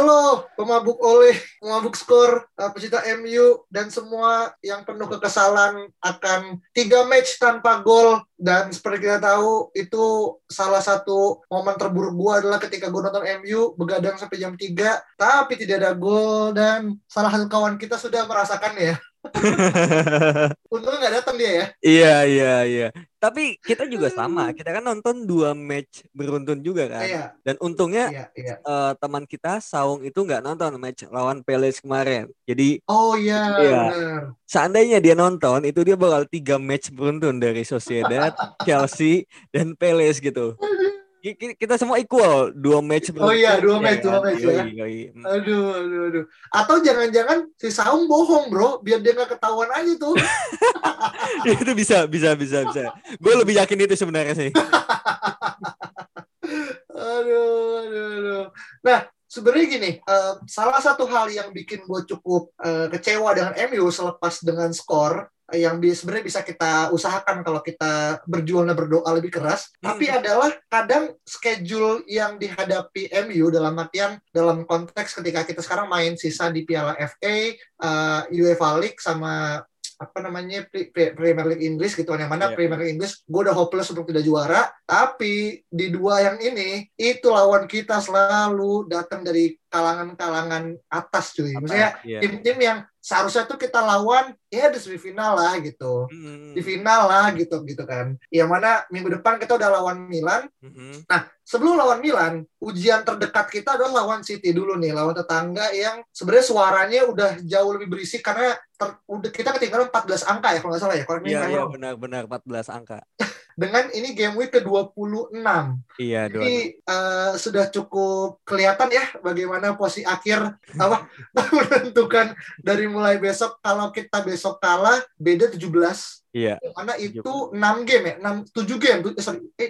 Halo, pemabuk oleh, pemabuk skor, eh, pecinta MU, dan semua yang penuh kekesalan akan tiga match tanpa gol. Dan seperti kita tahu, itu salah satu momen terburuk gue adalah ketika gue nonton MU, begadang sampai jam 3, tapi tidak ada gol, dan salah satu kawan kita sudah merasakan ya. Untungnya nggak datang dia ya. Iya iya iya. Tapi kita juga sama. Kita kan nonton dua match beruntun juga kan. Iya. Dan untungnya Iya, iya. eh, teman kita Saung itu nggak nonton match lawan Palace kemarin. Jadi Oh iya, Iya. seandainya dia nonton itu dia bakal tiga match beruntun dari Sociedad, Chelsea, dan Palace gitu. Ki- ki- Kita semua equal dua match Oh iya, dua ya match, dua kan? match ya. Yoi, yoi. Hmm. Aduh, aduh, aduh. Atau jangan-jangan si Saung bohong, bro, biar dia nggak ketahuan aja tuh. itu bisa bisa bisa bisa. Gue lebih yakin itu sebenarnya sih. Aduh, aduh, aduh. Nah, sebenarnya gini, eh, salah satu hal yang bikin gue cukup eh, kecewa dengan MU selepas dengan skor yang sebenarnya bisa kita usahakan kalau kita berjuang dan berdoa lebih keras, Hmm. tapi adalah kadang schedule yang dihadapi MU dalam artian dalam konteks ketika kita sekarang main sisa di Piala FA, eh, UEFA League sama apa namanya Pre- Pre- Premier League Inggris gitu yang mana Iya. Premier League Inggris gue udah hopeless untuk tidak juara tapi di dua yang ini itu lawan kita selalu datang dari kalangan-kalangan atas cuy maksudnya Iya. tim-tim yang seharusnya tuh kita lawan ya di semifinal lah gitu Mm, di final lah gitu gitu kan yang mana minggu depan kita udah lawan Milan mm, sebelum lawan Milan, ujian terdekat kita adalah lawan City dulu nih, lawan tetangga yang sebenarnya suaranya udah jauh lebih berisik karena ter- udah kita ketinggalan 14 angka ya kalau nggak salah ya. Me if Iya wrong. benar-benar 14 angka. Dengan ini game week ke-26. Iya. Jadi eh, sudah cukup kelihatan ya bagaimana posisi akhir apa menentukan dari mulai besok kalau kita besok kalah beda 17 Iya. karena itu 6 game ya, 6 7 game, eh, sorry, eh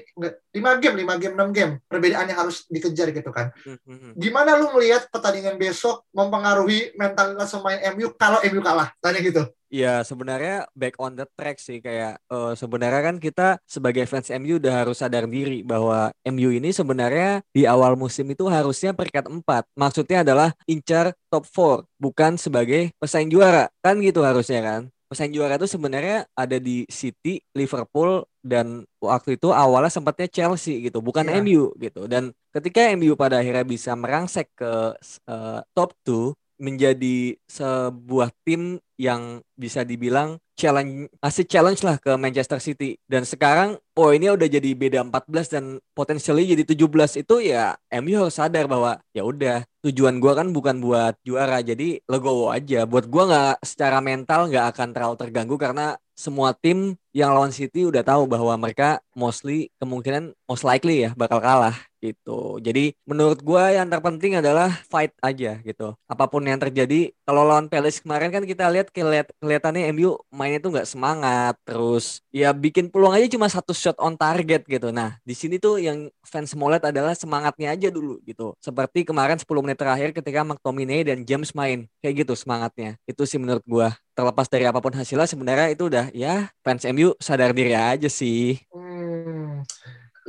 5 game, 5 game, 6 game. Perbedaannya harus dikejar gitu kan. Mm, mm, mm. Gimana lu melihat pertandingan besok mempengaruhi mentalitas pemain MU kalau MU kalah? Tanya gitu. Iya sebenarnya back on the track sih kayak eh, sebenarnya kan kita sebagai fans MU udah harus sadar diri bahwa MU ini sebenarnya di awal musim itu harusnya peringkat 4. Maksudnya adalah incar top 4 bukan sebagai pesaing juara. Kan gitu harusnya kan. Pesaing juara itu sebenarnya ada di City, Liverpool dan waktu itu awalnya sempatnya Chelsea gitu, bukan Iya. MU gitu. Dan ketika MU pada akhirnya bisa merangsek ke eh, top 2 menjadi sebuah tim yang bisa dibilang challenge masih challenge lah ke Manchester City. Dan sekarang oh ini udah jadi beda 14 dan potentially jadi 17 itu ya MU harus sadar bahwa ya udah tujuan gua kan bukan buat juara. Jadi legowo aja. Buat gua nggak secara mental nggak akan terlalu terganggu karena semua tim yang lawan City udah tahu bahwa mereka mostly kemungkinan most likely ya bakal kalah gitu. Jadi menurut gua yang terpenting adalah fight aja gitu. Apa pun yang terjadi, kalau lawan Palace kemarin kan kita lihat kelihat kelihatannya MU mainnya tuh nggak semangat, terus ya bikin peluang aja cuma satu shot on target gitu. Nah di sini tuh yang fans mau adalah semangatnya aja dulu gitu. Seperti kemarin 10 menit terakhir ketika McTominay dan James main kayak gitu semangatnya. Itu sih menurut gua terlepas dari apa pun hasilnya sebenarnya itu udah ya fans MU sadar diri aja sih.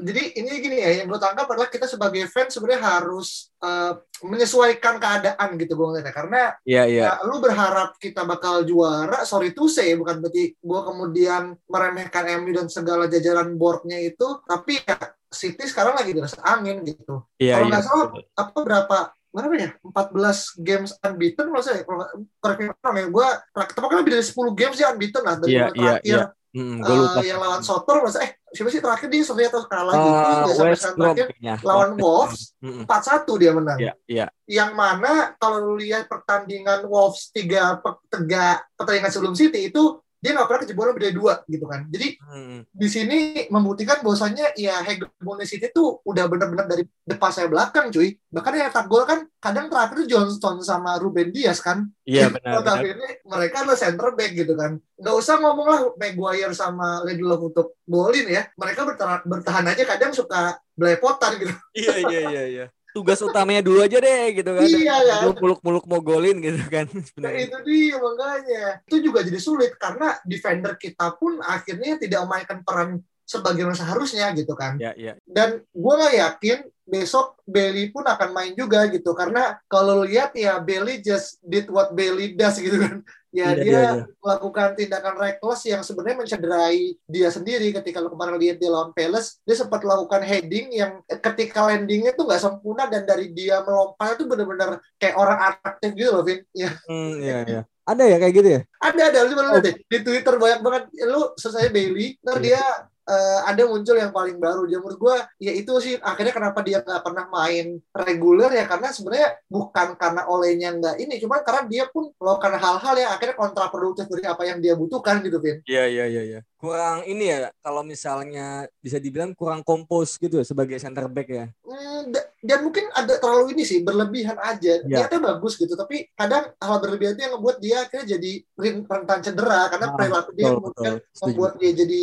Jadi ini gini ya, yang gue tangkap adalah kita sebagai fans sebenarnya harus eh, menyesuaikan keadaan gitu gue ngeliatnya. Karena Iya iya. ya, lu berharap kita bakal juara, sorry to say, bukan berarti gue kemudian meremehkan MU dan segala jajaran boardnya itu, tapi ya City sekarang lagi di atas angin gitu. Iya Kalau iya. nggak salah, apa berapa berapa ya 14 games unbeaten saya kalau nggak- correct me wrong ya gue tepatnya lebih dari 10 games ya unbeaten lah dari mulai iya, terakhir Hmm, uh, yang lawan Sotor masa eh siapa sih terakhir dia seri atau kalah uh, gitu ya sampai terakhir kayaknya. lawan Wolves Mm-mm. 4-1 dia menang. Iya, iya. Yang mana kalau lu lihat pertandingan Wolves tiga tiga pertandingan sebelum City itu dia nggak pernah kejebolan dari dua gitu kan. Jadi Hmm. di sini membuktikan bahwasannya ya hegemoni City itu udah benar-benar dari depan saya belakang cuy. Bahkan yang tak gol kan kadang terakhir Johnston sama Ruben Dias kan. Iya benar. benar. Notabene mereka adalah center back gitu kan. Nggak usah ngomong lah Maguire sama Lindelof untuk golin ya. Mereka bertahan, bertahan aja kadang suka belepotan gitu. Iya iya iya iya. Tugas utamanya dulu aja deh gitu kan. Iya, kan? Lu muluk-muluk mau golin gitu kan Nah, sebenarnya. itu dia makanya. Itu juga jadi sulit karena defender kita pun akhirnya tidak memainkan peran sebagaimana seharusnya gitu kan. Ya ya. Dan gue nggak yakin besok Bailey pun akan main juga gitu karena kalau lihat ya Bailey just did what Bailey does gitu kan. Ya Iya, dia iya, iya. melakukan tindakan reckless yang sebenarnya mencederai dia sendiri ketika lu kemarin lihat dia lawan Palace dia sempat lakukan heading yang ketika landingnya tuh nggak sempurna dan dari dia melompat itu benar-benar kayak orang atraktif gitu loh Vin ya Hmm, iya iya. Ada ya kayak gitu ya? ada ada lu lihat deh di Twitter banyak banget lu selesai Bailey ntar Iya. dia eh, ada muncul yang paling baru dia menurut gua ya itu sih akhirnya kenapa dia nggak pernah main reguler ya karena sebenarnya bukan karena olehnya nggak ini cuma karena dia pun melakukan hal-hal yang akhirnya kontraproduktif dari apa yang dia butuhkan gitu Vin Iya iya iya iya. Kurang ini ya kalau misalnya bisa dibilang kurang kompos gitu ya sebagai center back ya. Hmm, da- dan mungkin ada terlalu ini sih berlebihan aja Ya. niatnya bagus gitu tapi kadang hal berlebihan itu yang membuat dia akhirnya jadi rentan cedera karena Ah, perilaku dia betul, betul. Setuju. membuat dia jadi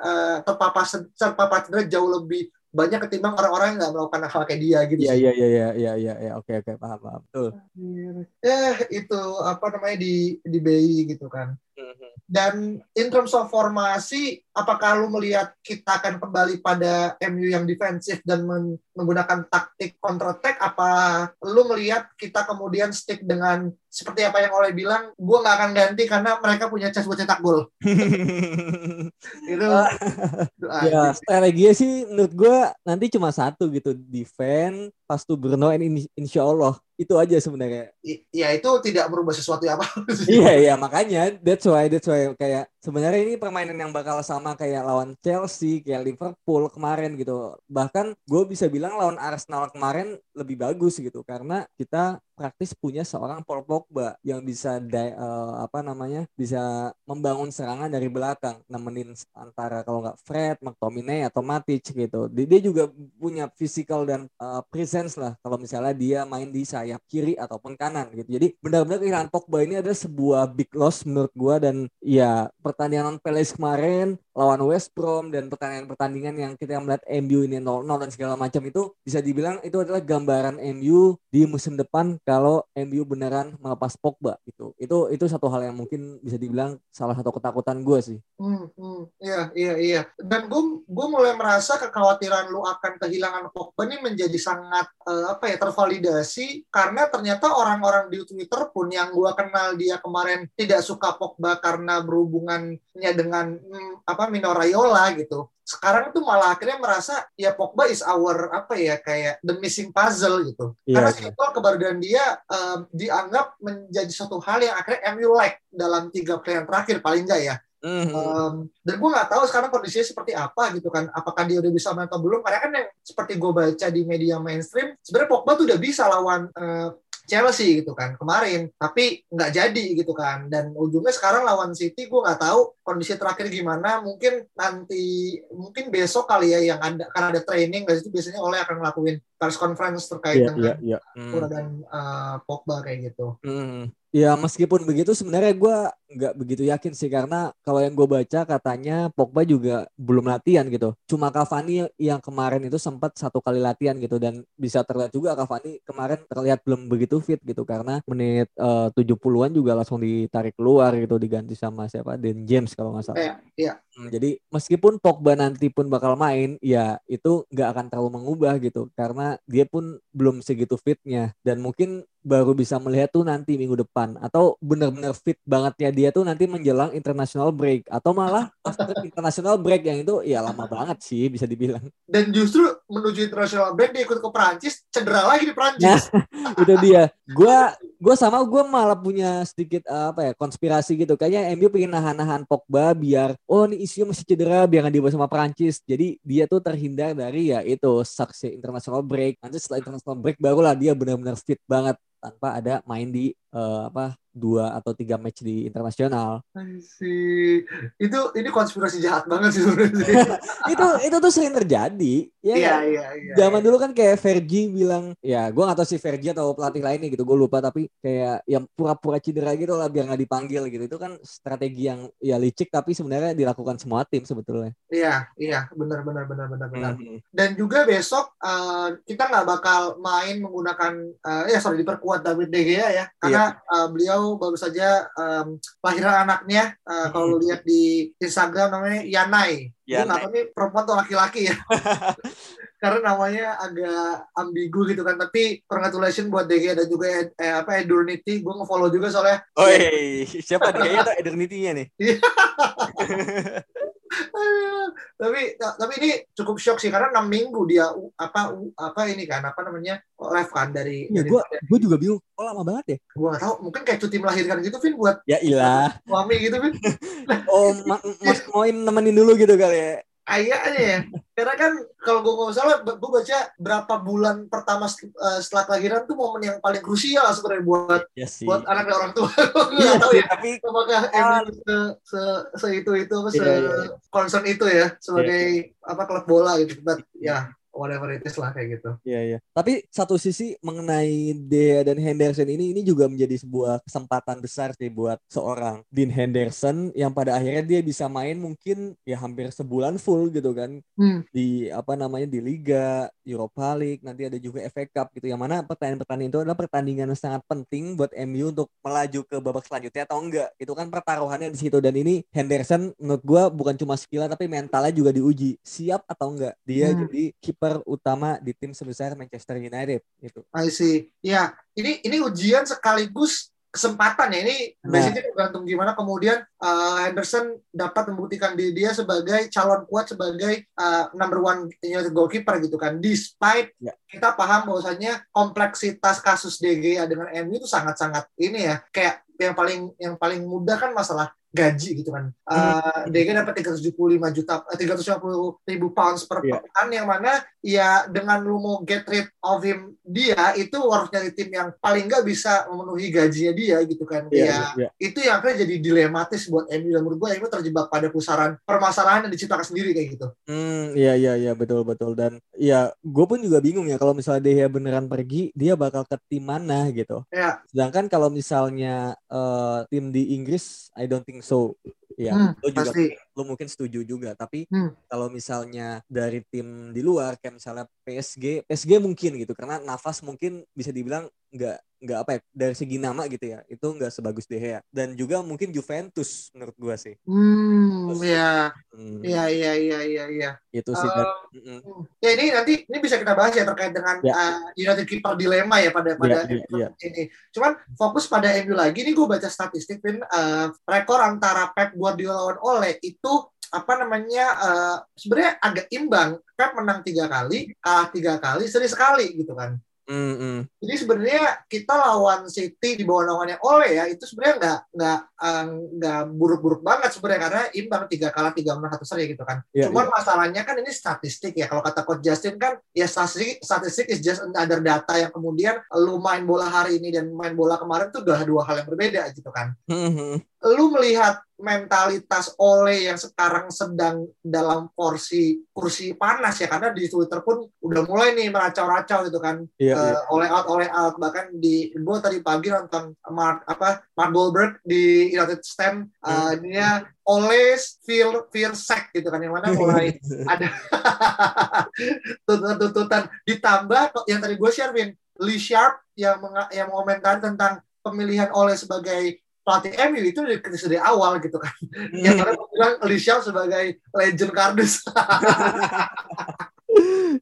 eh, terpapar terpapar cedera jauh lebih banyak ketimbang orang-orang yang nggak melakukan hal kayak dia gitu Iya iya iya iya iya iya iya. oke oke paham paham. Betul. Eh itu apa namanya di di BI gitu kan. Dan in terms of formasi, apakah lu melihat kita akan kembali pada MU yang defensif dan men- menggunakan taktik counter attack? Apa lu melihat kita kemudian stick dengan seperti apa yang oleh bilang, gue nggak akan ganti karena mereka punya chance buat cetak gol. Itu ya strateginya sih menurut gue nanti cuma satu gitu defend pas tuh Bruno and in- insya Allah itu aja sebenarnya. I- Ya itu tidak merubah sesuatu apa. iya iya makanya that's why that's why kayak sebenarnya ini permainan yang bakal sama kayak lawan Chelsea kayak Liverpool kemarin gitu. Bahkan gue bisa bilang lawan Arsenal kemarin lebih bagus gitu karena kita praktis punya seorang Paul Pogba yang bisa di- eh, apa namanya bisa membangun serangan dari belakang nemenin antara kalau nggak Fred, McTominay atau Matic gitu. Dia, juga punya physical dan eh, presence lah kalau misalnya dia main di sayap kiri ataupun kanan gitu. Jadi benar-benar kehilangan Pogba ini adalah sebuah big loss menurut gua dan ya pertandingan Palace kemarin lawan West Brom dan pertandingan-pertandingan yang kita melihat MU ini 0-0 dan segala macam itu bisa dibilang itu adalah gambaran MU di musim depan kalau MU beneran melepas Pogba gitu. Itu itu satu hal yang mungkin bisa dibilang salah satu ketakutan gue sih. Hmm, hmm, iya, iya, iya. Dan gue gue mulai merasa kekhawatiran lu akan kehilangan Pogba ini menjadi sangat eh, apa ya tervalidasi karena ternyata orang-orang di Twitter pun yang gue kenal dia kemarin tidak suka Pogba karena berhubungannya dengan hmm, apa Mino Raiola gitu. Sekarang tuh malah akhirnya merasa ya Pogba is our apa ya kayak the missing puzzle gitu. Iya, Karena iya. simple keberadaan dia eh, dianggap menjadi suatu hal yang akhirnya MU like dalam tiga pertandingan terakhir paling enggak ya. Mhm. Um, dan gue nggak tahu sekarang kondisinya seperti apa gitu kan. Apakah dia udah bisa main atau belum? Karena kan yang seperti gue baca di media mainstream, sebenarnya Pogba tuh udah bisa lawan eh, Chelsea gitu kan kemarin, tapi nggak jadi gitu kan. Dan ujungnya sekarang lawan City, gue nggak tahu kondisi terakhir gimana. Mungkin nanti, mungkin besok kali ya yang ada karena ada training, dan itu biasanya oleh akan ngelakuin press conference terkait Iya, dengan iya, iya. Hmm. keberadaan eh, Pogba kayak gitu. Hmm. Ya meskipun begitu sebenarnya gue nggak begitu yakin sih karena kalau yang gue baca katanya Pogba juga belum latihan gitu. Cuma Cavani yang kemarin itu sempat satu kali latihan gitu dan bisa terlihat juga Cavani kemarin terlihat belum begitu fit gitu karena menit eh, 70-an juga langsung ditarik keluar gitu diganti sama siapa Dan James kalau nggak salah. Kayak, iya. Hmm, Jadi meskipun Pogba nanti pun bakal main, ya itu nggak akan terlalu mengubah gitu karena dia pun belum segitu fitnya dan mungkin baru bisa melihat tuh nanti minggu depan atau benar-benar fit bangetnya dia tuh nanti menjelang international break atau malah after international break yang itu ya lama banget sih bisa dibilang. Dan justru menuju international break dia ikut ke Perancis, cedera lagi di Perancis. Nah, itu dia. Gua gue sama gue malah punya sedikit uh, apa ya konspirasi gitu. Kayaknya MU pengen nahan-nahan Pogba biar oh ini isu masih cedera biar nggak dibawa sama Prancis. Jadi dia tuh terhindar dari ya itu saksi international break. Nanti setelah international break barulah dia benar-benar fit banget tanpa ada main di uh, apa dua atau tiga match di internasional. sih itu ini konspirasi jahat banget sih sebenarnya. itu itu tuh sering terjadi. Ya, iya, iya, iya. Zaman iya. dulu kan kayak Fergie bilang, ya gue gak tahu si Fergie atau pelatih lainnya gitu, gue lupa tapi kayak yang pura-pura cedera gitu lah biar nggak dipanggil gitu. Itu kan strategi yang ya licik tapi sebenarnya dilakukan semua tim sebetulnya. Iya, iya, benar benar benar benar benar. Mm -hmm. Dan juga besok uh, kita nggak bakal main menggunakan uh, ya sorry diperkuat David De Gea ya, karena yeah. uh, beliau baru saja um, lahiran anaknya uh, kalau lihat di Instagram namanya Yanai. Ya, tahu nih perempuan atau laki-laki ya. Karena namanya agak ambigu gitu kan. Tapi congratulations buat DG dan juga eh, apa Edurnity. Gue nge-follow juga soalnya. Oh, siapa DG atau Edurnity-nya nih? Tapi tapi ini cukup shock sih karena enam minggu dia apa apa ini kan apa namanya live kan dari ya, gue gue juga bingung oh lama banget ya? Gue gak tahu mungkin kayak cuti melahirkan gitu Vin buat ya ilah. suami gitu Vin. Oh ma mas nemenin dulu gitu kali ya Kayaknya ya. Karena kan kalau gue nggak salah, gue baca berapa bulan pertama eh, setelah kelahiran tuh momen yang paling krusial sebenarnya buat ya buat anak dan orang tua. gue nggak tahu ya. Tapi apakah ah. se, se, se itu itu apa se iya, iya. concern itu ya sebagai yeah. apa klub bola gitu. But ya whatever it is lah kayak gitu. Iya iya. Tapi satu sisi mengenai Dea dan Henderson ini ini juga menjadi sebuah kesempatan besar sih buat seorang Dean Henderson yang pada akhirnya dia bisa main mungkin ya hampir sebulan full gitu kan hmm. di apa namanya di Liga Europa League nanti ada juga FA Cup gitu yang mana pertandingan-pertandingan itu adalah pertandingan yang sangat penting buat MU untuk melaju ke babak selanjutnya atau enggak itu kan pertaruhannya di situ dan ini Henderson menurut gua bukan cuma skill tapi mentalnya juga diuji siap atau enggak dia hmm. jadi kiper utama di tim sebesar Manchester United gitu. I see. Ya, ini ini ujian sekaligus kesempatan ya ini nah. basically tergantung gimana kemudian uh, Henderson dapat membuktikan diri dia sebagai calon kuat sebagai uh, number one United goalkeeper gitu kan despite ya. kita paham bahwasanya kompleksitas kasus DG dengan MU itu sangat-sangat ini ya kayak yang paling yang paling mudah kan masalah gaji gitu kan. Uh, DG dapat 375 juta, uh, 350 ribu pounds per yeah. pekan yang mana ya dengan lu mau get rid of him dia itu harus nyari tim yang paling nggak bisa memenuhi gajinya dia gitu kan. Yeah, ya yeah. Itu yang akhirnya jadi dilematis buat MU dan menurut gue MU terjebak pada pusaran permasalahan yang diciptakan sendiri kayak gitu. Hmm, iya iya iya betul betul dan ya gue pun juga bingung ya kalau misalnya dia beneran pergi dia bakal ke tim mana gitu. Yeah. Sedangkan kalau misalnya uh, tim di Inggris I don't think so ya hmm, lo juga pasti. lo mungkin setuju juga tapi hmm. kalau misalnya dari tim di luar kayak misalnya PSG PSG mungkin gitu karena nafas mungkin bisa dibilang nggak nggak apa ya dari segi nama gitu ya itu nggak sebagus De Gea. Dan juga mungkin Juventus menurut gua sih. Hmm ya iya iya iya iya iya. Itu sih uh, uh, ya ini nanti ini bisa kita bahas ya terkait dengan ya. uh, United keeper dilema ya pada pada ya, ya, ya. ini. Cuman fokus pada MU lagi. Nih gue baca statistik pin uh, rekor antara Pep Guardiola lawan Ole itu apa namanya uh, sebenarnya agak imbang. Pep menang tiga kali kalah tiga kali seri sekali gitu kan Mm -hmm. Jadi sebenarnya kita lawan City di bawah naungannya Ole ya itu sebenarnya nggak nggak eh, nggak buruk-buruk banget sebenarnya karena imbang tiga kalah tiga menang satu seri gitu kan. Yeah, Cuman yeah. masalahnya kan ini statistik ya kalau kata Coach Justin kan ya statistik statistik is just another data yang kemudian lu main bola hari ini dan main bola kemarin tuh udah dua hal yang berbeda gitu kan. Mm -hmm. Lu melihat mentalitas Ole yang sekarang sedang dalam porsi kursi panas ya karena di Twitter pun udah mulai nih meracau-racau gitu kan iya, uh, iya. oleh out oleh out bahkan di gue tadi pagi nonton Mark apa Mark Goldberg di United Stand uh, hmm. dia always feel feel sack gitu kan yang mana mulai ada tuntutan-tuntutan ditambah yang tadi gue share Vin Lee Sharp yang yang mengomentari tentang pemilihan oleh sebagai pelatih MU itu dari, dari awal gitu kan. Hmm. Yang orang bilang Lishal sebagai legend kardus.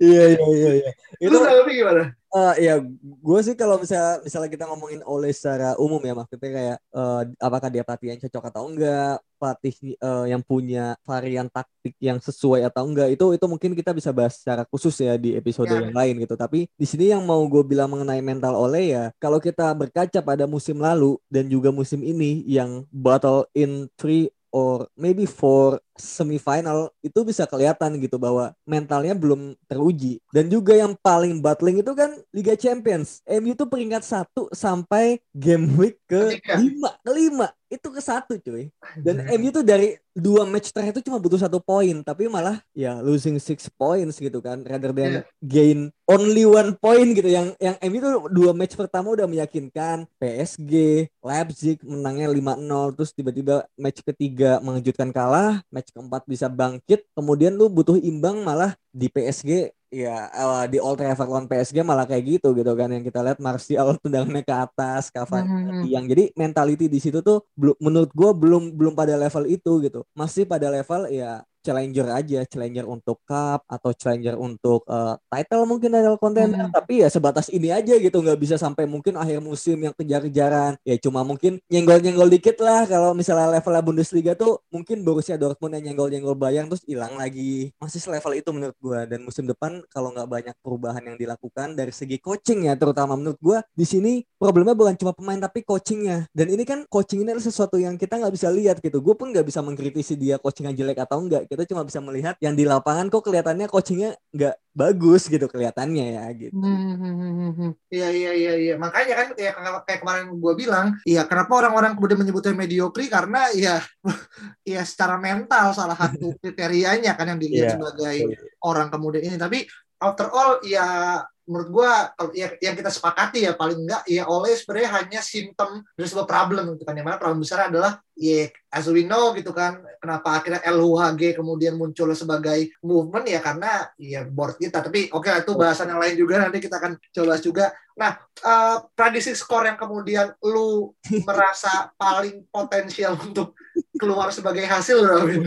iya iya iya iya. Itu lebih gimana? Uh, ya, gue sih kalau misalnya misalnya kita ngomongin oleh secara umum ya maksudnya kayak uh, apakah dia pelatih yang cocok atau enggak, pelatih uh, yang punya varian taktik yang sesuai atau enggak itu itu mungkin kita bisa bahas secara khusus ya di episode ya. yang lain gitu. Tapi di sini yang mau gue bilang mengenai mental oleh ya, kalau kita berkaca pada musim lalu dan juga musim ini yang battle in three or maybe for semifinal itu bisa kelihatan gitu bahwa mentalnya belum teruji. Dan juga yang paling battling itu kan Liga Champions. MU itu peringkat satu sampai game week ke lima. Kelima itu ke satu cuy. Dan MU tuh dari dua match terakhir itu cuma butuh satu poin. Tapi malah ya losing six points gitu kan. Rather than yeah. gain only one point gitu. Yang yang MU tuh dua match pertama udah meyakinkan PSG Leipzig menangnya 5-0 terus tiba-tiba match ketiga mengejutkan kalah. Match match keempat bisa bangkit kemudian lu butuh imbang malah di PSG ya uh, di Old Trafford lawan PSG malah kayak gitu gitu kan yang kita lihat Martial tendangannya ke atas Cavani hmm. yang jadi mentality di situ tuh menurut gue belum belum pada level itu gitu. Masih pada level ya challenger aja, challenger untuk cup atau challenger untuk uh, title mungkin title kontender, hmm. tapi ya sebatas ini aja gitu, nggak bisa sampai mungkin akhir musim yang kejar-kejaran. Ya cuma mungkin nyenggol-nyenggol dikit lah kalau misalnya levelnya Bundesliga tuh mungkin Borussia Dortmund yang nyenggol-nyenggol bayang terus hilang lagi. Masih selevel itu menurut gua dan musim depan kalau nggak banyak perubahan yang dilakukan dari segi coaching ya terutama menurut gua di sini problemnya bukan cuma pemain tapi coachingnya dan ini kan coaching ini adalah sesuatu yang kita nggak bisa lihat gitu. Gue pun nggak bisa mengkritisi dia coachingnya jelek atau enggak kita cuma bisa melihat yang di lapangan kok kelihatannya coachingnya nggak bagus gitu kelihatannya ya gitu. Hmm, hmm, hmm, iya iya iya iya makanya kan ya kayak kemarin gue bilang, iya kenapa orang-orang kemudian menyebutnya mediocre karena ya ya secara mental salah satu kriterianya kan yang dilihat yeah. sebagai orang kemudian ini tapi after all ya menurut gua ya, yang kita sepakati ya paling enggak ya oleh sebenarnya hanya simptom dari sebuah problem gitu kan yang mana problem besar adalah ya as we know gitu kan kenapa akhirnya LUHG kemudian muncul sebagai movement ya karena ya board kita. Tapi oke okay, itu bahasan yang lain juga nanti kita akan coba juga. Nah uh, prediksi skor yang kemudian lu merasa paling potensial untuk keluar sebagai hasil Robin.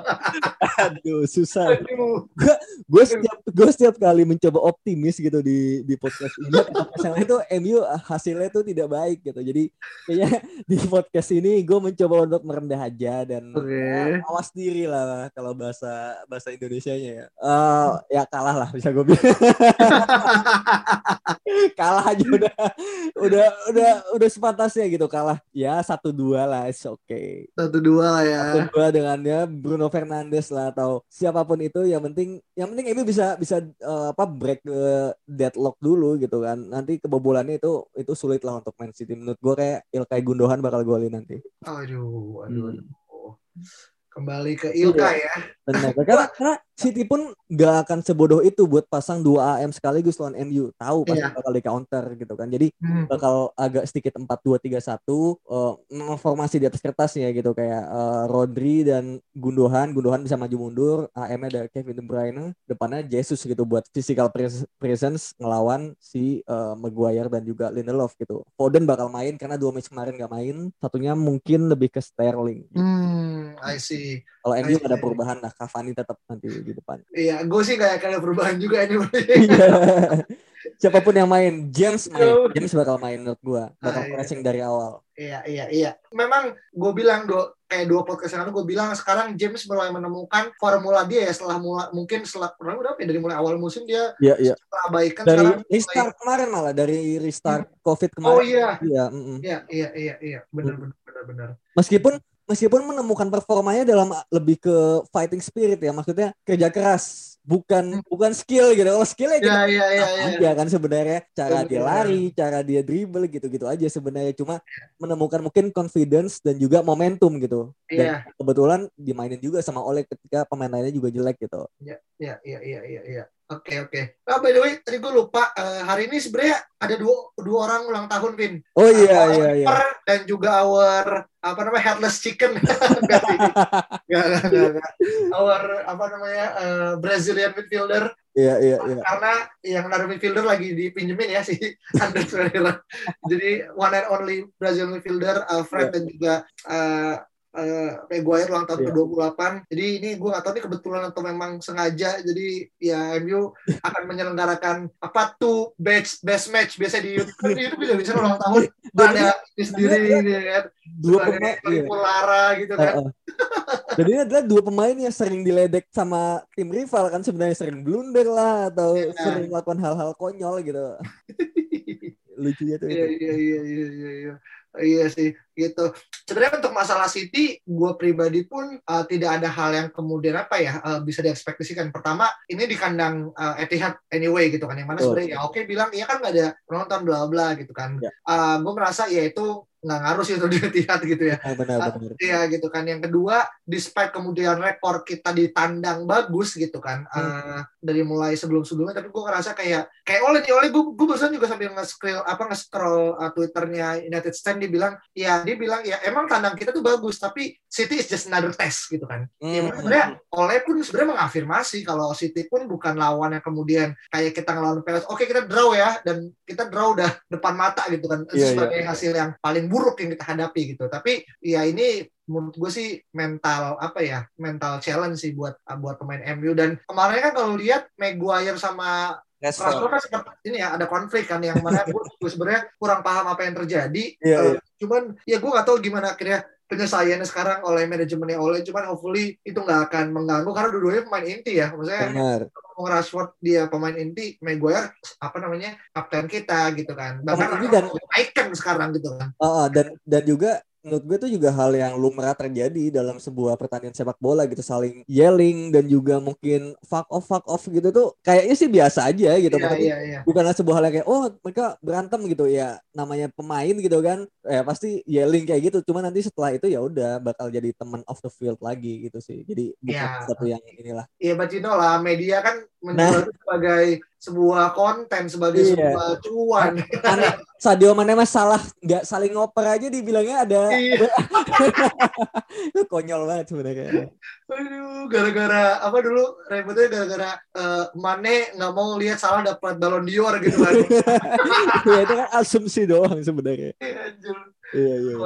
Aduh, susah. Gue setiap gue setiap kali mencoba optimis gitu di di podcast ini, misalnya itu MU hasilnya itu tidak baik gitu. Jadi kayaknya di podcast ini gue mencoba untuk merendah aja dan okay. ya, awas diri lah kalau bahasa bahasa Indonesia-nya ya. Uh, ya kalah lah bisa gue bilang. kalah aja udah udah udah udah sepantasnya gitu kalah. Ya satu dua lah, oke. Okay satu dua lah ya satu dua dengannya Bruno Fernandes lah atau siapa pun itu yang penting yang penting ini bisa bisa uh, apa break ke deadlock dulu gitu kan nanti kebobolannya itu itu sulit lah untuk Man City menurut gue kayak Ilkay Gundogan bakal golin nanti aduh aduh, hmm. aduh kembali ke Ilka iya. ya. Benar. Karena, karena City pun nggak akan sebodoh itu buat pasang dua AM sekaligus lawan MU. Tahu pasti iya. bakal di counter gitu kan. Jadi hmm. bakal agak sedikit 4-2-3-1 uh, formasi di atas kertas ya gitu kayak uh, Rodri dan Gundogan. Gundogan bisa maju mundur. AM ada Kevin De Bruyne. Depannya Jesus gitu buat physical presence ngelawan si uh, Maguire dan juga Lindelof gitu. Foden bakal main karena dua match kemarin nggak main. Satunya mungkin lebih ke Sterling. Gitu. Hmm, I see. Kalau MU ada perubahan nah Cavani tetap nanti di depan. Iya, gue sih kayak ada perubahan juga ini. Iya. Siapa pun yang main, James main, James bakal main menurut gue, bakal nah, pressing dari awal. Iya, iya, iya. Memang gue bilang do kayak dua podcast yang lalu gue bilang sekarang James mulai menemukan formula dia ya setelah mula mungkin setelah kurang udah ya dari mulai awal musim dia iya, iya. abaikan dari sekarang restart mulai... kemarin malah dari restart hmm. covid kemarin oh iya iya iya iya iya, iya. benar benar benar benar meskipun meskipun menemukan performanya dalam kita ke fighting spirit ya maksudnya kerja keras bukan hmm. bukan skill gitu. Kalau skill ya, ya, ya, ya, ya. ya. kan sebenarnya. Cara dia lari cara dia dribble gitu-gitu aja sebenarnya. Cuma menemukan mungkin confidence dan juga momentum gitu. Dan ya. kebetulan dimainin juga sama Oleh ketika pemain lainnya juga jelek gitu. Ya ya ya ya ya, ya. Oke okay, oke. Okay. Oh, by the way, tadi gue lupa uh, hari ini sebenarnya ada dua dua orang ulang tahun, Vin. Oh iya uh, iya iya. Dan juga our apa namanya headless chicken. Gak gak Our apa namanya uh, Brazilian midfielder. Iya iya iya. Karena yang naruh midfielder lagi dipinjemin ya si Andres Pereira. Jadi one and only Brazilian midfielder Alfred yeah. dan juga uh, uh, Maguire ulang tahun yeah. ke-28. Jadi ini gue gak tahu ini kebetulan atau memang sengaja. Jadi ya MU akan menyelenggarakan apa tuh best best match biasa di YouTube. Kan di YouTube bisa bisa ulang tahun ada sendiri ini kan. Dua pemain iya. Lara gitu kan. Uh, uh. Jadi ini adalah dua pemain yang sering diledek sama tim rival kan sebenarnya sering blunder lah atau yeah. sering melakukan hal-hal konyol gitu. Lucunya tuh. Iya iya iya iya iya. Iya sih, gitu. Sebenarnya untuk masalah City, gue pribadi pun uh, tidak ada hal yang kemudian apa ya uh, bisa diekspektasikan. Pertama, ini di kandang uh, Etihad anyway gitu kan, yang mana sebenarnya ya oke okay, bilang iya kan nggak ada penonton bla bla gitu kan. Ya. Uh, gue merasa ya itu nggak ngaruh sih untuk dilihat gitu ya. Oh, benar, benar. Iya gitu kan. Yang kedua, despite kemudian rekor kita di tandang bagus gitu kan, hmm. uh, dari mulai sebelum-sebelumnya, tapi gue ngerasa kayak kayak oleh nih oleh gue gue barusan juga sambil nge-scroll apa nge-scroll uh, twitternya United Stand dia bilang ya dia bilang ya emang tandang kita tuh bagus tapi City is just another test gitu kan. Hmm. Ya sebenarnya oleh pun sebenarnya mengafirmasi kalau City pun bukan lawan yang kemudian kayak kita ngelawan PSG. Oke kita draw ya dan kita draw udah depan mata gitu kan. Yeah, sebagai yeah. hasil yang paling buruk yang kita hadapi gitu. Tapi ya ini menurut gue sih mental apa ya mental challenge sih buat buat pemain MU dan kemarin kan kalau lihat Maguire sama Rashford kan sempat ini ya ada konflik kan yang mana gue, sebenarnya kurang paham apa yang terjadi. Yeah, uh, yeah. Cuman ya gue gak tahu gimana akhirnya penyelesaiannya sekarang oleh manajemennya oleh cuman hopefully itu nggak akan mengganggu karena dua-duanya pemain inti ya maksudnya Benar. Rashford dia pemain inti Maguire apa namanya kapten kita gitu kan bahkan dan icon sekarang gitu kan uh, dan dan juga menurut gue itu juga hal yang lumrah terjadi dalam sebuah pertandingan sepak bola gitu saling yelling dan juga mungkin fuck off fuck off gitu tuh kayaknya sih biasa aja gitu. Yeah, yeah, yeah. bukanlah sebuah hal yang kayak oh mereka berantem gitu. Ya namanya pemain gitu kan ya pasti yelling kayak gitu. Cuma nanti setelah itu ya udah bakal jadi teman off the field lagi gitu sih. Jadi bukan yeah. satu yang inilah. Iya yeah, but you know lah. Media kan menjual nah, sebagai sebuah konten sebagai iya. sebuah cuan. Aneh, Sadio Mane mas salah nggak saling ngoper aja dibilangnya ada. Iya. Konyol banget sebenarnya. Aduh, gara-gara apa dulu ributnya gara-gara uh, Mane nggak mau lihat salah dapat balon dior gitu kan. Iya itu kan asumsi doang sebenarnya. Iya, iya, iya.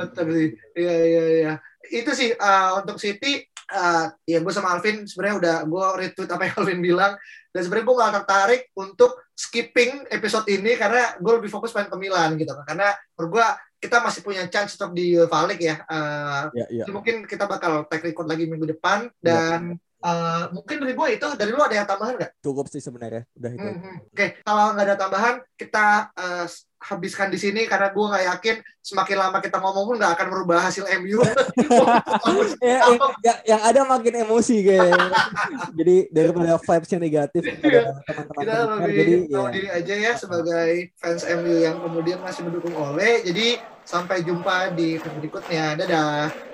Iya, iya, iya. Itu sih uh, untuk City uh, ya gue sama Alvin sebenarnya udah gue retweet apa yang Alvin bilang dan sebenarnya gue gak tertarik untuk skipping episode ini karena gue lebih fokus main ke Milan gitu karena menurut gue kita masih punya chance untuk di Valik ya. Uh, yeah, yeah. Mungkin kita bakal take record lagi minggu depan dan yeah. Uh, mungkin dari gue itu dari lu ada yang tambahan nggak? Cukup sih sebenarnya, udah itu. Mm -hmm. Oke, okay. kalau nggak ada tambahan, kita uh, habiskan di sini karena gue nggak yakin semakin lama kita ngomong pun nggak akan merubah hasil MU. ya, yang, yang ada makin emosi kayak. jadi daripada vibesnya negatif iya. teman-teman kita lebih jadi tahu ya. diri aja ya sebagai fans MU yang kemudian masih mendukung Ole. Jadi sampai jumpa di berikutnya. Dadah.